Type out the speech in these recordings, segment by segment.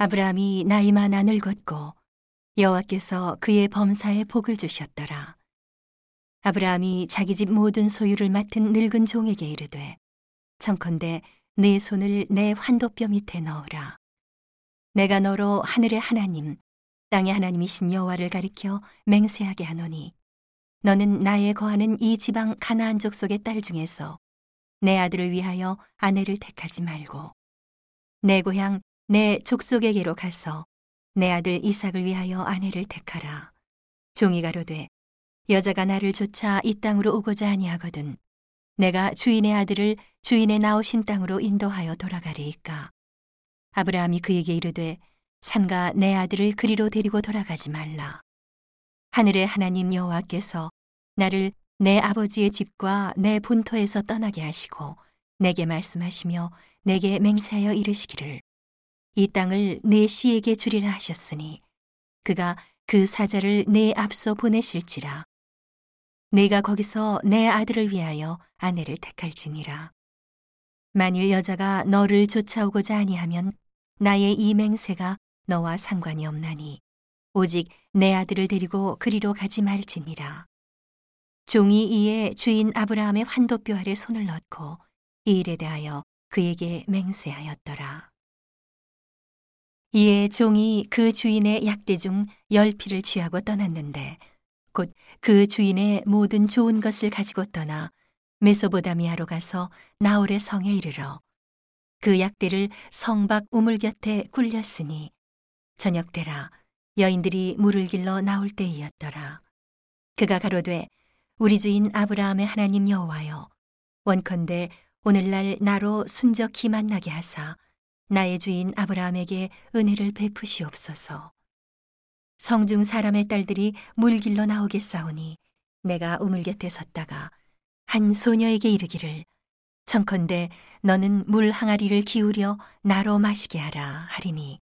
아브라함이 나이 많아 늙었고 여호와께서 그의 범사에 복을 주셨더라. 아브라함이 자기 집 모든 소유를 맡은 늙은 종에게 이르되 청컨대 네 손을 내 환도뼈 밑에 넣으라. 내가 너로 하늘의 하나님, 땅의 하나님이신 여호와를 가리켜 맹세하게 하노니 너는 나의 거하는 이 지방 가나안 족속의 딸 중에서 내 아들을 위하여 아내를 택하지 말고 내 고향 내 족속에게로 가서 내 아들 이삭을 위하여 아내를 택하라. 종이 가로되 여자가 나를 쫓아 이 땅으로 오고자 아니하거든 내가 주인의 아들을 주인의 나오신 땅으로 인도하여 돌아가리이까. 아브라함이 그에게 이르되 삼가 내 아들을 그리로 데리고 돌아가지 말라. 하늘의 하나님 여호와께서 나를 내 아버지의 집과 내 본토에서 떠나게 하시고 내게 말씀하시며 내게 맹세하여 이르시기를 이 땅을 내 씨에게 주리라 하셨으니 그가 그 사자를 내 앞서 보내실지라. 내가 거기서 내 아들을 위하여 아내를 택할지니라. 만일 여자가 너를 쫓아오고자 아니하면 나의 이 맹세가 너와 상관이 없나니 오직 내 아들을 데리고 그리로 가지 말지니라. 종이 이에 주인 아브라함의 환도뼈 아래 손을 넣고 이 일에 대하여 그에게 맹세하였더라. 이에 종이 그 주인의 약대 중 열 피를 취하고 떠났는데 곧 그 주인의 모든 좋은 것을 가지고 떠나 메소보다미아로 가서 나홀의 성에 이르러 그 약대를 성 밖 우물 곁에 굴렸으니 저녁 때라 여인들이 물을 길러 나올 때이었더라. 그가 가로되 우리 주인 아브라함의 하나님 여호와여 원컨대 오늘날 나로 순적히 만나게 하사 나의 주인 아브라함에게 은혜를 베푸시옵소서. 성중 사람의 딸들이 물 길러 나오겠사오니 내가 우물 곁에 섰다가 한 소녀에게 이르기를 청컨대 너는 물 항아리를 기울여 나로 마시게 하라 하리니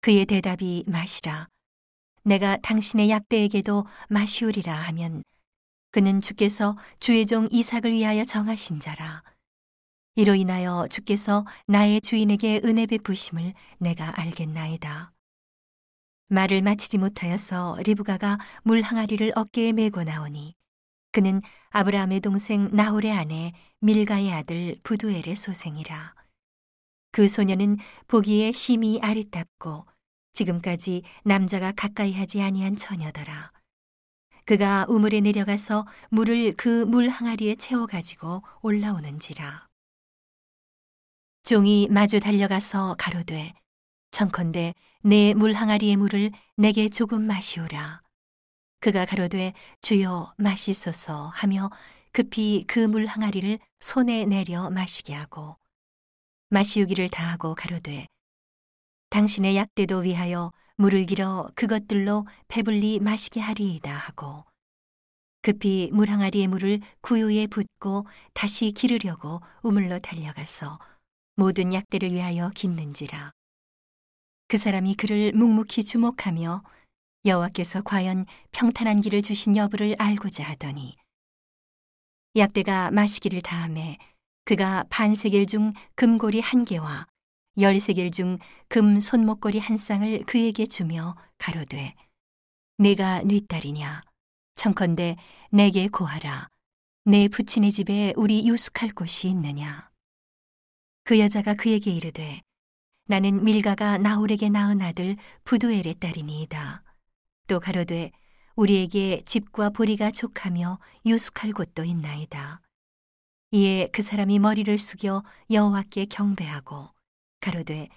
그의 대답이 마시라 내가 당신의 약대에게도 마시우리라 하면 그는 주께서 주의 종 이삭을 위하여 정하신 자라 이로 인하여 주께서 나의 주인에게 은혜 베푸심을 내가 알겠나이다. 말을 마치지 못하여서 리브가가 물 항아리를 어깨에 메고 나오니 그는 아브라함의 동생 나홀의 아내 밀가의 아들 부두엘의 소생이라. 그 소녀는 보기에 심히 아리답고 지금까지 남자가 가까이 하지 아니한 처녀더라. 그가 우물에 내려가서 물을 그 물 항아리에 채워 가지고 올라오는지라. 종이 마주 달려가서 가로되 청컨대 내 물 항아리의 물을 내게 조금 마시오라. 그가 가로되 주여 마시소서 하며 급히 그 물 항아리를 손에 내려 마시게 하고 마시우기를 다하고 가로되 당신의 약대도 위하여 물을 길어 그것들로 배불리 마시게 하리이다 하고 급히 물 항아리의 물을 구유에 붓고 다시 기르려고 우물로 달려가서 모든 약대를 위하여 깃는지라. 그 사람이 그를 묵묵히 주목하며 여호와께서 과연 평탄한 길을 주신 여부를 알고자 하더니 약대가 마시기를 다함에 그가 반세겔 중 금고리 한 개와 열세겔 중 금 손목걸이 한 쌍을 그에게 주며 가로되 내가 네 딸이냐? 청컨대 내게 고하라. 내 부친의 집에 우리 유숙할 곳이 있느냐 그 여자가 그에게 이르되 나는 밀가가 나홀에게 낳은 아들 부두엘의 딸이니이다. 또 가로되 우리에게 집과 보리가 족하며 유숙할 곳도 있나이다. 이에 그 사람이 머리를 숙여 여호와께 경배하고 가로되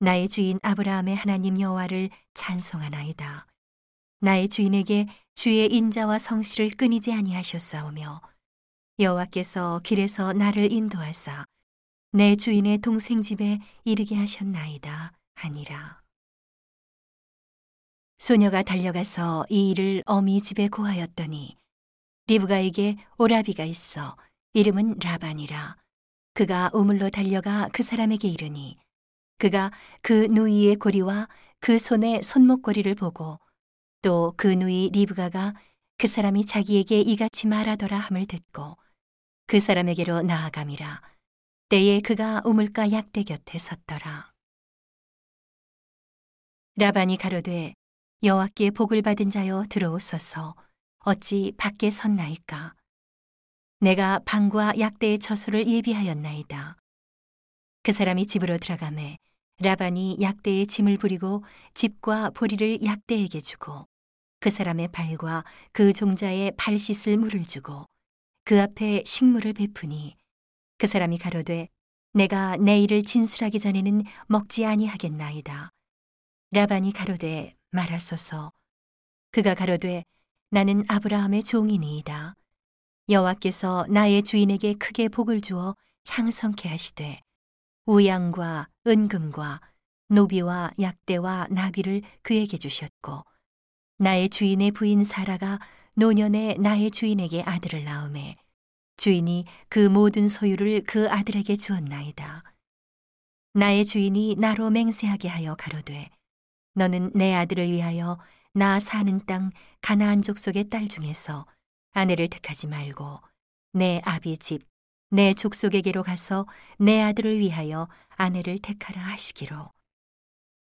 나의 주인 아브라함의 하나님 여호와를 찬송하나이다. 나의 주인에게 주의 인자와 성실을 끊이지 아니하셨사오며 여호와께서 길에서 나를 인도하사 내 주인의 동생 집에 이르게 하셨나이다 하니라. 소녀가 달려가서 이 일을 어미 집에 고하였더니 리브가에게 오라비가 있어 이름은 라반이라 그가 우물로 달려가 그 사람에게 이르니 그가 그 누이의 고리와 그 손의 손목고리를 보고 또 그 누이 리브가가 그 사람이 자기에게 이같이 말하더라 함을 듣고 그 사람에게로 나아감이라 때에 그가 우물가 약대 곁에 섰더라. 라반이 가로되 여호와께 복을 받은 자여 들어오소서. 어찌 밖에 섰나이까? 내가 방과 약대의 처소를 예비하였나이다. 그 사람이 집으로 들어가매 라반이 약대에 짐을 부리고 집과 보리를 약대에게 주고 그 사람의 발과 그 종자의 발 씻을 물을 주고 그 앞에 식물을 베푸니 그 사람이 가로되 내가 내 일을 진술하기 전에는 먹지 아니하겠나이다. 라반이 가로되 말하소서 그가 가로되 나는 아브라함의 종이니이다. 여호와께서 나의 주인에게 크게 복을 주어 창성케 하시되 우양과 은금과 노비와 약대와 나귀를 그에게 주셨고 나의 주인의 부인 사라가 노년에 나의 주인에게 아들을 낳음에 주인이 그 모든 소유를 그 아들에게 주었나이다. 나의 주인이 나로 맹세하게 하여 가로되 너는 내 아들을 위하여 나 사는 땅 가나안 족속의 딸 중에서 아내를 택하지 말고 내 아비 집 내 족속에게로 가서 내 아들을 위하여 아내를 택하라 하시기로.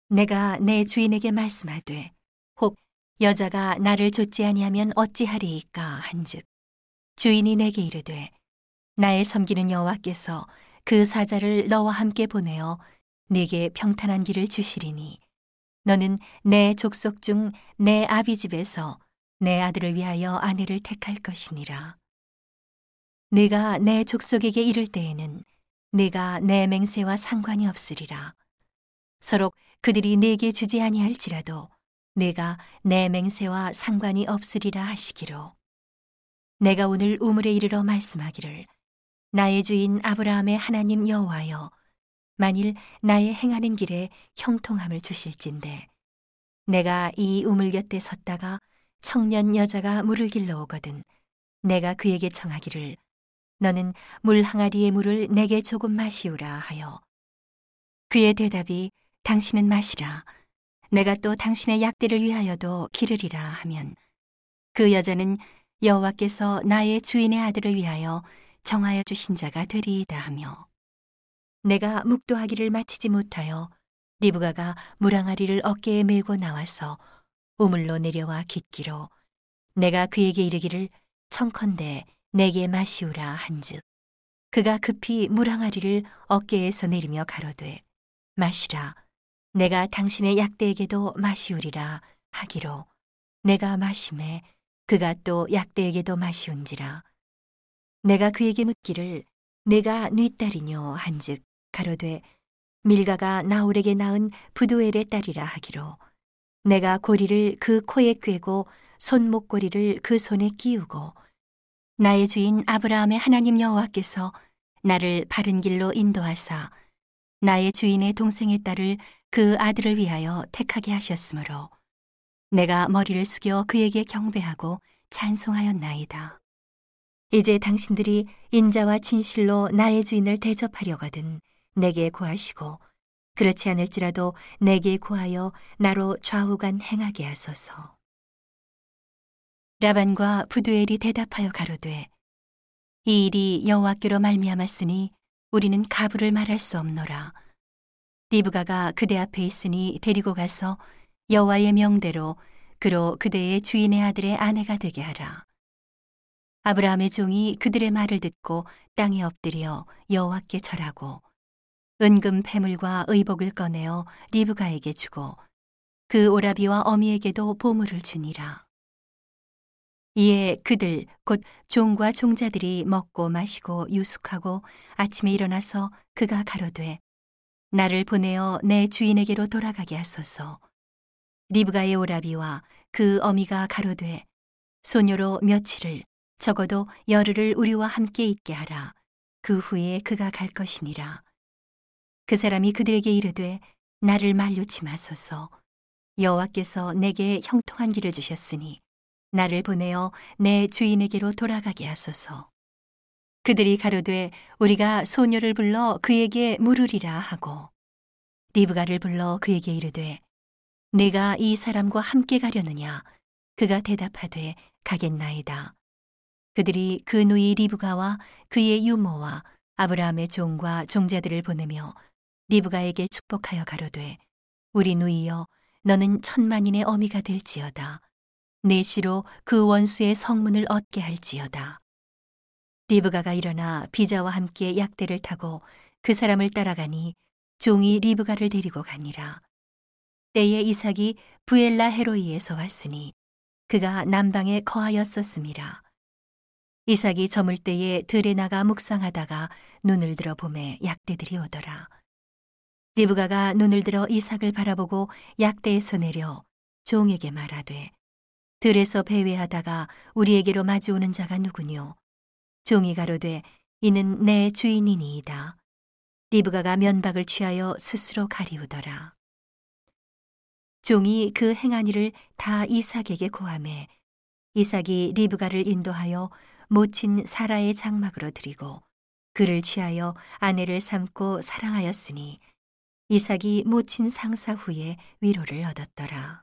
내가 내 주인에게 말씀하되 혹 여자가 나를 좇지 아니하면 어찌하리이까 한즉 주인이 내게 이르되 나의 섬기는 여호와께서 그 사자를 너와 함께 보내어 네게 평탄한 길을 주시리니 너는 내 족속 중 내 아비 집에서 내 아들을 위하여 아내를 택할 것이니라. 내가 내 족속에게 이를 때에는 내가 내 맹세와 상관이 없으리라. 서로 그들이 내게 주지 아니할지라도 내가 내 맹세와 상관이 없으리라 하시기로. 내가 오늘 우물에 이르러 말씀하기를 나의 주인 아브라함의 하나님 여호와여 만일 나의 행하는 길에 형통함을 주실진데 내가 이 우물 곁에 섰다가 청년 여자가 물을 길러 오거든 내가 그에게 청하기를 너는 물 항아리의 물을 내게 조금 마시우라 하여. 그의 대답이 당신은 마시라. 내가 또 당신의 약대를 위하여도 기르리라 하면 그 여자는 여호와께서 나의 주인의 아들을 위하여 정하여 주신 자가 되리이다 하며 내가 묵도하기를 마치지 못하여 리브가가 물항아리를 어깨에 메고 나와서 우물로 내려와 깃기로 내가 그에게 이르기를 청컨대 내게 마시우라 한즉 그가 급히 물항아리를 어깨에서 내리며 가로되 마시라 내가 당신의 약대에게도 마시우리라 하기로 내가 마심에 그가 또 약대에게도 마시운지라. 내가 그에게 묻기를 내가 네 딸이뇨 한즉 가로되 밀가가 나홀에게 낳은 부두엘의 딸이라 하기로. 내가 고리를 그 코에 꿰고 손목고리를 그 손에 끼우고 나의 주인 아브라함의 하나님 여호와께서 나를 바른 길로 인도하사 나의 주인의 동생의 딸을 그 아들을 위하여 택하게 하셨으므로 내가 머리를 숙여 그에게 경배하고 찬송하였나이다. 이제 당신들이 인자와 진실로 나의 주인을 대접하려거든 내게 고하시고 그렇지 않을지라도 내게 고하여 나로 좌우간 행하게 하소서. 라반과 부두엘이 대답하여 가로되 이 일이 여호와께로 말미암았으니 우리는 가부를 말할 수 없노라 리브가가 그대 앞에 있으니 데리고 가서 여호와의 명대로 그로 그대의 주인의 아들의 아내가 되게 하라 아브라함의 종이 그들의 말을 듣고 땅에 엎드려 여호와께 절하고 은금 패물과 의복을 꺼내어 리브가에게 주고 그 오라비와 어미에게도 보물을 주니라. 이에 그들 곧 종과 종자들이 먹고 마시고 유숙하고 아침에 일어나서 그가 가로되 나를 보내어 내 주인에게로 돌아가게 하소서. 리브가의 오라비와 그 어미가 가로되 소녀로 며칠을 적어도 열흘을 우리와 함께 있게 하라. 그 후에 그가 갈 것이니라. 그 사람이 그들에게 이르되 나를 말려치 마소서. 여호와께서 내게 형통한 길을 주셨으니 나를 보내어 내 주인에게로 돌아가게 하소서. 그들이 가로되 우리가 소녀를 불러 그에게 물으리라 하고 리브가를 불러 그에게 이르되 내가 이 사람과 함께 가려느냐 그가 대답하되 가겠나이다. 그들이 그 누이 리브가와 그의 유모와 아브라함의 종과 종자들을 보내며 리브가에게 축복하여 가로되 우리 누이여 너는 천만인의 어미가 될지어다. 내 시로 그 원수의 성문을 얻게 할지어다. 리브가가 일어나 비자와 함께 약대를 타고 그 사람을 따라가니 종이 리브가를 데리고 가니라. 때에 이삭이 부엘라 헤로이에서 왔으니 그가 남방에 거하였었음이라. 이삭이 저물 때에 들에 나가 묵상하다가 눈을 들어 봄에 약대들이 오더라. 리브가가 눈을 들어 이삭을 바라보고 약대에서 내려 종에게 말하되 들에서 배회하다가 우리에게로 마주오는 자가 누구뇨? 종이 가로되 이는 내 주인이니이다. 리브가가 면박을 취하여 스스로 가리우더라. 종이 그 행한 일을 다 이삭에게 고함해 이삭이 리브가를 인도하여 모친 사라의 장막으로 드리고 그를 취하여 아내를 삼고 사랑하였으니 이삭이 모친 상사 후에 위로를 얻었더라.